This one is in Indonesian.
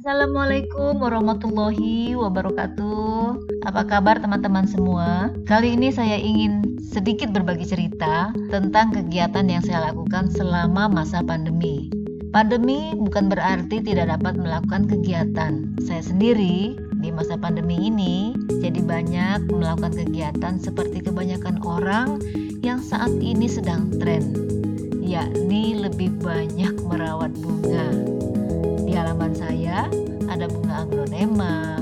Assalamualaikum warahmatullahi wabarakatuh. Apa kabar teman-teman semua? Kali ini saya ingin sedikit berbagi cerita tentang kegiatan yang saya lakukan selama masa pandemi. Pandemi bukan berarti tidak dapat melakukan kegiatan. Saya sendiri di masa pandemi ini jadi banyak melakukan kegiatan seperti kebanyakan orang yang saat ini sedang tren, yakni lebih banyak ada bunga aglonema,